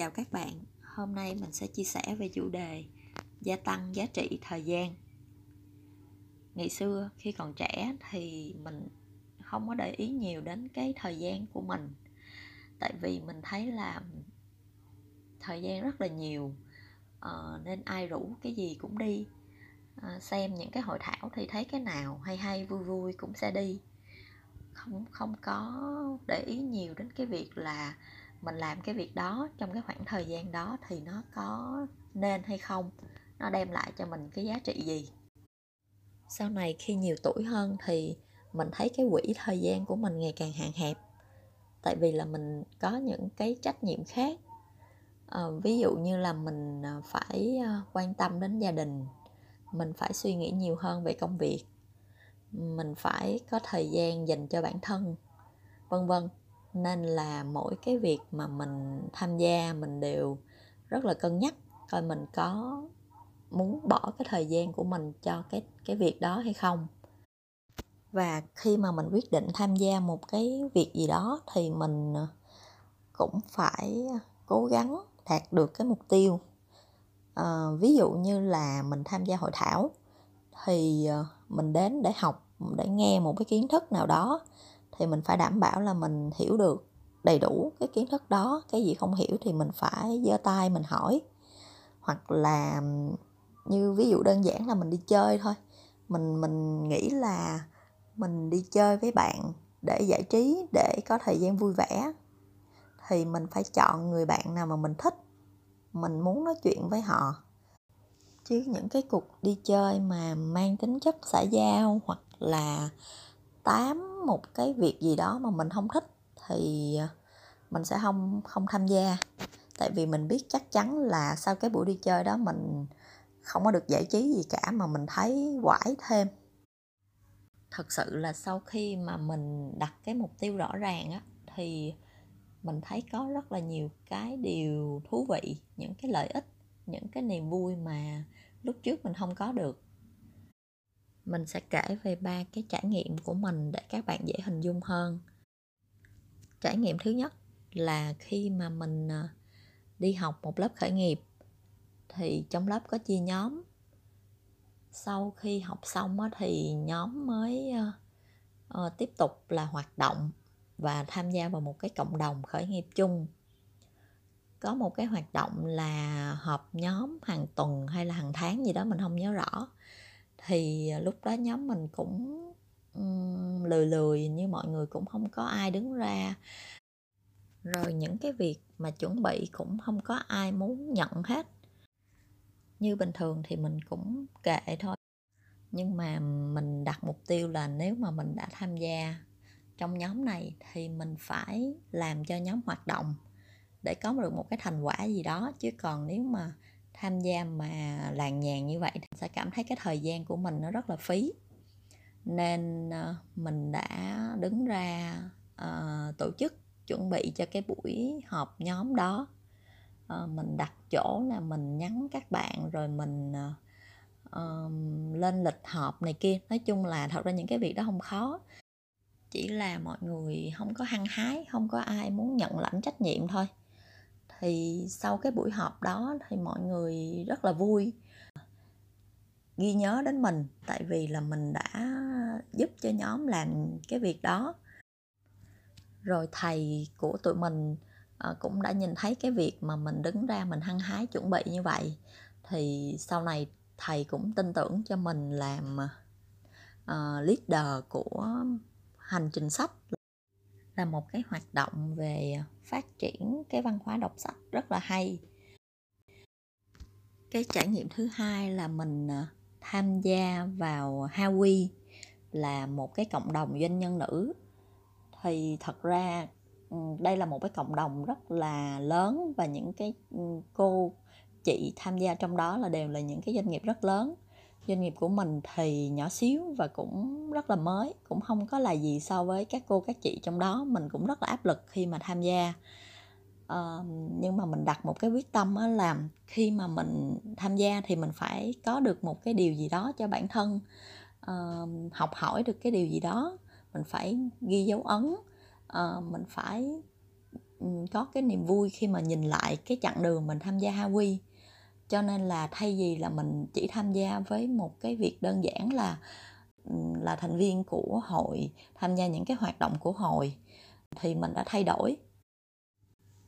Chào các bạn, hôm nay mình sẽ chia sẻ về chủ đề gia tăng giá trị thời gian. Ngày xưa khi còn trẻ thì mình không có để ý nhiều đến cái thời gian của mình. Tại vì mình thấy là thời gian rất là nhiều ờ, nên ai rủ cái gì cũng đi. Ờ, xem những cái hội thảo thì thấy cái nào hay hay vui vui cũng sẽ đi. Không không có để ý nhiều đến cái việc là mình làm cái việc đó trong cái khoảng thời gian đó thì nó có nên hay không? Nó đem lại cho mình cái giá trị gì? Sau này khi nhiều tuổi hơn thì mình thấy cái quỹ thời gian của mình ngày càng hạn hẹp. Tại vì là mình có những cái trách nhiệm khác. À, ví dụ như là mình ờ, phải ờ, quan tâm đến gia đình. Mình phải suy nghĩ nhiều hơn về công việc. Mình phải có thời gian dành cho bản thân vân vân nên là mỗi cái việc mà mình tham gia mình đều rất là cân nhắc coi mình có muốn bỏ cái thời gian của mình cho cái cái việc đó hay không. Và khi mà mình quyết định tham gia một cái việc gì đó thì mình ờ, cũng phải cố gắng đạt được cái mục tiêu. À, ví dụ như là mình tham gia hội thảo thì ờ, mình đến để học để nghe một cái kiến thức nào đó thì mình phải đảm bảo là mình hiểu được đầy đủ cái kiến thức đó, cái gì không hiểu thì mình phải giơ tay mình hỏi. Hoặc là như ví dụ đơn giản là mình đi chơi thôi. Mình mình nghĩ là mình đi chơi với bạn để giải trí, để có thời gian vui vẻ, thì mình phải chọn người bạn nào mà mình thích, mình muốn nói chuyện với họ. Chứ những cái cuộc đi chơi mà mang tính chất xã giao hoặc là tám một cái việc gì đó mà mình không thích thì à, mình sẽ không không tham gia. Tại vì mình biết chắc chắn là sau cái buổi đi chơi đó mình không có được giải trí gì cả mà mình thấy quải thêm. Thật sự là sau khi mà mình đặt cái mục tiêu rõ ràng á, thì mình thấy có rất là nhiều cái điều thú vị, những cái lợi ích, những cái niềm vui mà lúc trước mình không có được mình sẽ kể về ba cái trải nghiệm của mình để các bạn dễ hình dung hơn. Trải nghiệm thứ nhất là khi mà mình à, đi học một lớp khởi nghiệp, thì trong lớp có chia nhóm. Sau khi học xong thì nhóm mới à, ờ, tiếp tục là hoạt động và tham gia vào một cái cộng đồng khởi nghiệp chung. Có một cái hoạt động là họp nhóm hàng tuần hay là hàng tháng gì đó, mình không nhớ rõ thì à, lúc đó nhóm mình cũng um, lười lười như mọi người cũng không có ai đứng ra. Rồi những cái việc mà chuẩn bị cũng không có ai muốn nhận hết. Như bình thường thì mình cũng kệ thôi. Nhưng mà mình đặt mục tiêu là nếu mà mình đã tham gia trong nhóm này thì mình phải làm cho nhóm hoạt động để có được một cái thành quả gì đó. Chứ còn nếu mà tham gia mà làng nhàn như vậy sẽ cảm thấy cái thời gian của mình nó rất là phí. Nên ờ, mình đã đứng ra uh, tổ chức chuẩn bị cho cái buổi họp nhóm đó. Uh, mình đặt chỗ là mình nhắn các bạn rồi mình uh, lên lịch họp này kia. Nói chung là thật ra những cái việc đó không khó. Chỉ là mọi người không có hăng hái không có ai muốn nhận lãnh trách nhiệm thôi thì sau cái buổi họp đó thì mọi người rất là vui. Ghi nhớ đến mình tại vì là mình đã giúp cho nhóm làm cái việc đó. Rồi thầy của tụi mình ờ, cũng đã nhìn thấy cái việc mà mình đứng ra mình hăng hái chuẩn bị như vậy. Thì sau này thầy cũng tin tưởng cho mình làm uh, leader của hành trình sách là một cái hoạt động về phát triển cái văn hóa đọc sách rất là hay. Cái trải nghiệm thứ hai là mình ờ, tham gia vào Hawi, là một cái cộng đồng doanh nhân nữ. Thì thật ra ừ, đây là một cái cộng đồng rất là lớn và những cái ừ, cô chị tham gia trong đó là đều là những cái doanh nghiệp rất lớn doanh nghiệp của mình thì nhỏ xíu và cũng rất là mới cũng không có là gì so với các cô các chị trong đó. Mình cũng rất là áp lực khi mà tham gia. Uh, nhưng mà mình đặt một cái quyết tâm là khi mà mình tham gia thì mình phải có được một cái điều gì đó cho bản thân. Uh, học hỏi được cái điều gì đó mình phải ghi dấu ấn uh, mình phải có cái niềm vui khi mà nhìn lại cái chặng đường mình tham gia Hawi cho nên là thay vì là mình chỉ tham gia với một cái việc đơn giản là là thành viên của hội, tham gia những cái hoạt động của hội, thì mình đã thay đổi.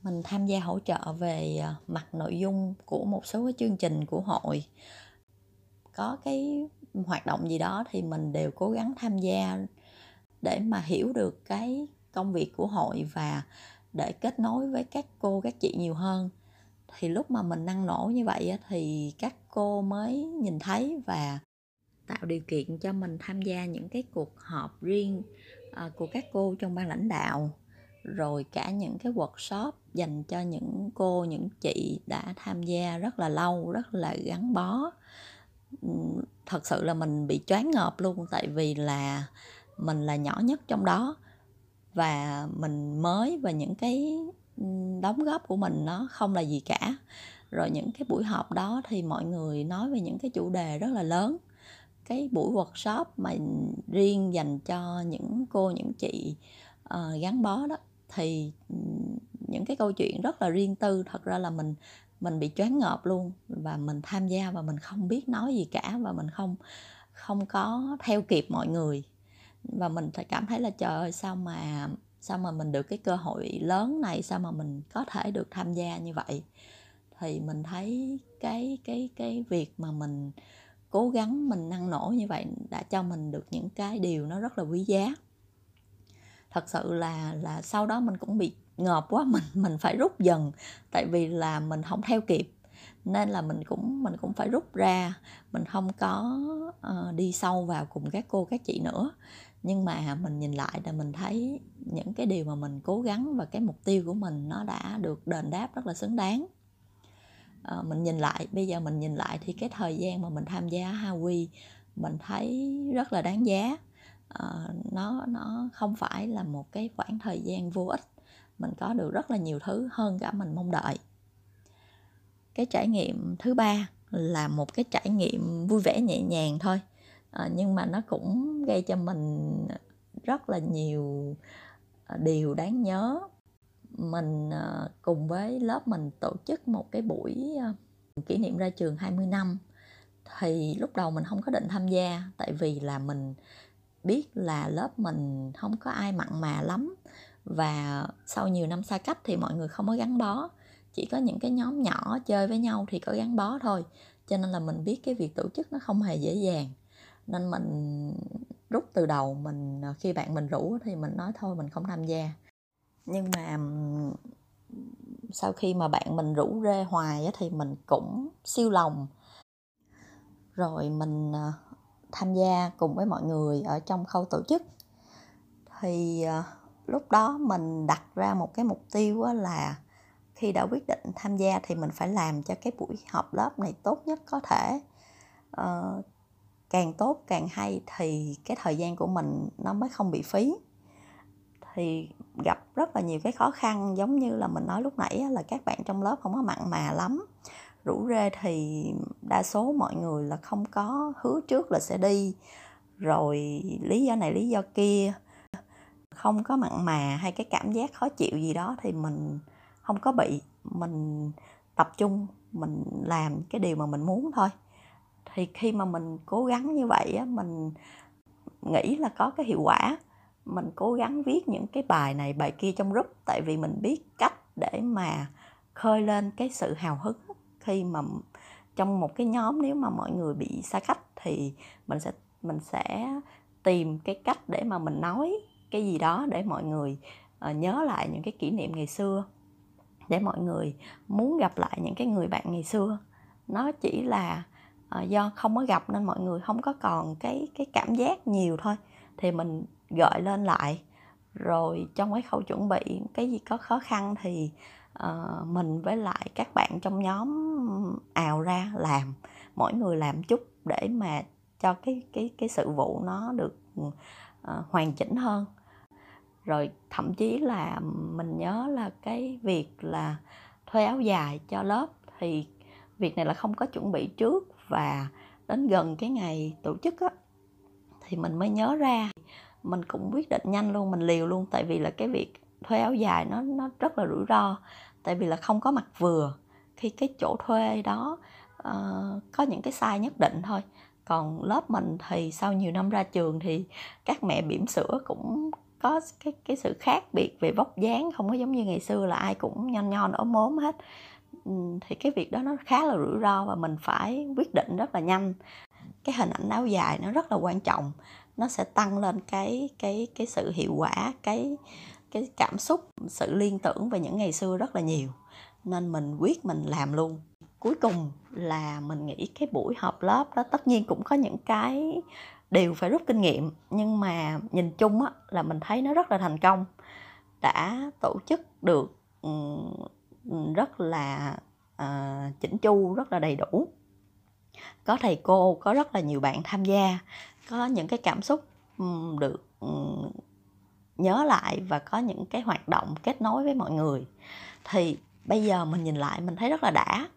Mình tham gia hỗ trợ về ờ, mặt nội dung của một số cái chương trình của hội. Có cái hoạt động gì đó thì mình đều cố gắng tham gia để mà hiểu được cái công việc của hội và để kết nối với các cô, các chị nhiều hơn thì lúc mà mình năng nổ như vậy thì các cô mới nhìn thấy và tạo điều kiện cho mình tham gia những cái cuộc họp riêng à, của các cô trong ban lãnh đạo, rồi cả những cái workshop dành cho những cô, những chị đã tham gia rất là lâu, rất là gắn bó. Thật sự là mình bị choáng ngợp luôn, tại vì là mình là nhỏ nhất trong đó và mình mới và những cái đóng góp của mình nó không là gì cả. Rồi những cái buổi họp đó thì mọi người nói về những cái chủ đề rất là lớn. Cái buổi workshop mà riêng dành cho những cô những chị uh, gắn bó đó thì những cái câu chuyện rất là riêng tư thật ra là mình mình bị choáng ngợp luôn. Và mình tham gia và mình không biết nói gì cả và mình không không có theo kịp mọi người. Và mình phải cảm thấy là trời ơi sao mà sao mà mình được cái cơ hội lớn này sao mà mình có thể được tham gia như vậy? Thì mình thấy cái cái cái việc mà mình cố gắng mình năng nổ như vậy đã cho mình được những cái điều nó rất là quý giá. Thật sự là là sau đó mình cũng bị ngợp quá mình mình phải rút dần tại vì là mình không theo kịp. Nên là mình cũng mình cũng phải rút ra mình không có uh, đi sâu vào cùng các cô các chị nữa nhưng mà mình nhìn lại là mình thấy những cái điều mà mình cố gắng và cái mục tiêu của mình nó đã được đền đáp rất là xứng đáng. À, mình nhìn lại bây giờ mình nhìn lại thì cái thời gian mà mình tham gia Hawi mình thấy rất là đáng giá. À, nó nó không phải là một cái khoảng thời gian vô ích. Mình có được rất là nhiều thứ hơn cả mình mong đợi. Cái trải nghiệm thứ ba là một cái trải nghiệm vui vẻ nhẹ nhàng thôi à, nhưng mà nó cũng gây cho mình rất là nhiều ờ, điều đáng nhớ. Mình ờ, cùng với lớp mình tổ chức một cái buổi kỷ niệm ra trường 20 năm. Thì lúc đầu mình không có định tham gia tại vì là mình biết là lớp mình không có ai mặn mà lắm. Và sau nhiều năm xa cách thì mọi người không có gắn bó. Chỉ có những cái nhóm nhỏ chơi với nhau thì có gắn bó thôi. Cho nên là mình biết cái việc tổ chức nó không hề dễ dàng nên mình rút từ đầu mình à, khi bạn mình rủ thì mình nói thôi, mình không tham gia. Nhưng mà sau khi mà bạn mình rủ rê hoài thì mình cũng siêu lòng. Rồi mình à, tham gia cùng với mọi người ở trong khâu tổ chức. Thì à, lúc đó mình đặt ra một cái mục tiêu là khi đã quyết định tham gia thì mình phải làm cho cái buổi họp lớp này tốt nhất có thể. Ờ, càng tốt, càng hay thì cái thời gian của mình nó mới không bị phí. Thì gặp rất là nhiều cái khó khăn, giống như là mình nói lúc nãy là các bạn trong lớp không có mặn mà lắm. Rủ rê thì đa số mọi người là không có hứa trước là sẽ đi. Rồi lý do này, lý do kia, không có mặn mà hay cái cảm giác khó chịu gì đó thì mình không có bị. Mình tập trung, mình làm cái điều mà mình muốn thôi thì khi mà mình cố gắng như vậy á mình nghĩ là có cái hiệu quả. Mình cố gắng viết những cái bài này bài kia trong group tại vì mình biết cách để mà khơi lên cái sự hào hứng khi mà trong một cái nhóm nếu mà mọi người bị xa cách thì mình sẽ mình sẽ tìm cái cách để mà mình nói cái gì đó để mọi người uh, nhớ lại những cái kỷ niệm ngày xưa để mọi người muốn gặp lại những cái người bạn ngày xưa. Nó chỉ là à, do không có gặp nên mọi người không có còn cái cái cảm giác nhiều thôi. Thì mình gợi lên lại. Rồi trong cái khâu chuẩn bị cái gì có khó khăn thì uh, mình với lại các bạn trong nhóm ào ra làm. Mỗi người làm chút để mà cho cái cái cái sự vụ nó được uh, hoàn chỉnh hơn. Rồi thậm chí là mình nhớ là cái việc là thuê áo dài cho lớp thì việc này là không có chuẩn bị trước và đến gần cái ngày tổ chức á thì mình mới nhớ ra. Mình cũng quyết định nhanh luôn mình liều luôn tại vì là cái việc thuê áo dài nó nó rất là rủi ro tại vì là không có mặt vừa. Khi cái chỗ thuê đó uh, có những cái size nhất định thôi. Còn lớp mình thì sau nhiều năm ra trường thì các mẹ bỉm sữa cũng có cái cái sự khác biệt về vóc dáng không có giống như ngày xưa là ai cũng nhon nhon ốm ốm hết. Ừ, thì cái việc đó nó khá là rủi ro và mình phải quyết định rất là nhanh. Cái hình ảnh áo dài nó rất là quan trọng. Nó sẽ tăng lên cái cái cái sự hiệu quả, cái cái cảm xúc, sự liên tưởng về những ngày xưa rất là nhiều. Nên mình quyết mình làm luôn. Cuối cùng là mình nghĩ cái buổi họp lớp đó tất nhiên cũng có những cái điều phải rút kinh nghiệm. Nhưng mà nhìn chung á là mình thấy nó rất là thành công. Đã tổ chức được ừ, rất là ờ, uh, chỉnh chu rất là đầy đủ. Có thầy cô có rất là nhiều bạn tham gia có những cái cảm xúc được nhớ lại và có những cái hoạt động kết nối với mọi người. Thì bây giờ mình nhìn lại mình thấy rất là đã.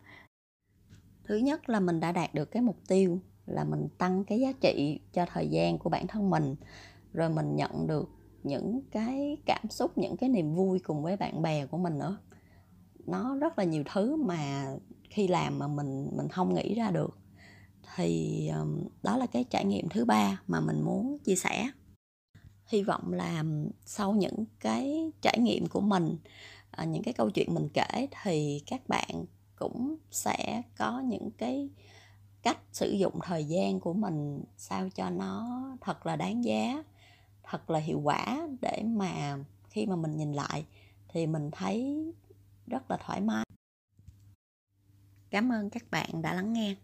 Thứ nhất là mình đã đạt được cái mục tiêu là mình tăng cái giá trị cho thời gian của bản thân mình rồi mình nhận được những cái cảm xúc những cái niềm vui cùng với bạn bè của mình nữa nó rất là nhiều thứ mà khi làm mà mình mình không nghĩ ra được. Thì um, đó là cái trải nghiệm thứ ba mà mình muốn chia sẻ. Hy vọng là sau những cái trải nghiệm của mình à, những cái câu chuyện mình kể thì các bạn cũng sẽ có những cái cách sử dụng thời gian của mình sao cho nó thật là đáng giá thật là hiệu quả để mà khi mà mình nhìn lại thì mình thấy rất là thoải mái. Cảm ơn các bạn đã lắng nghe.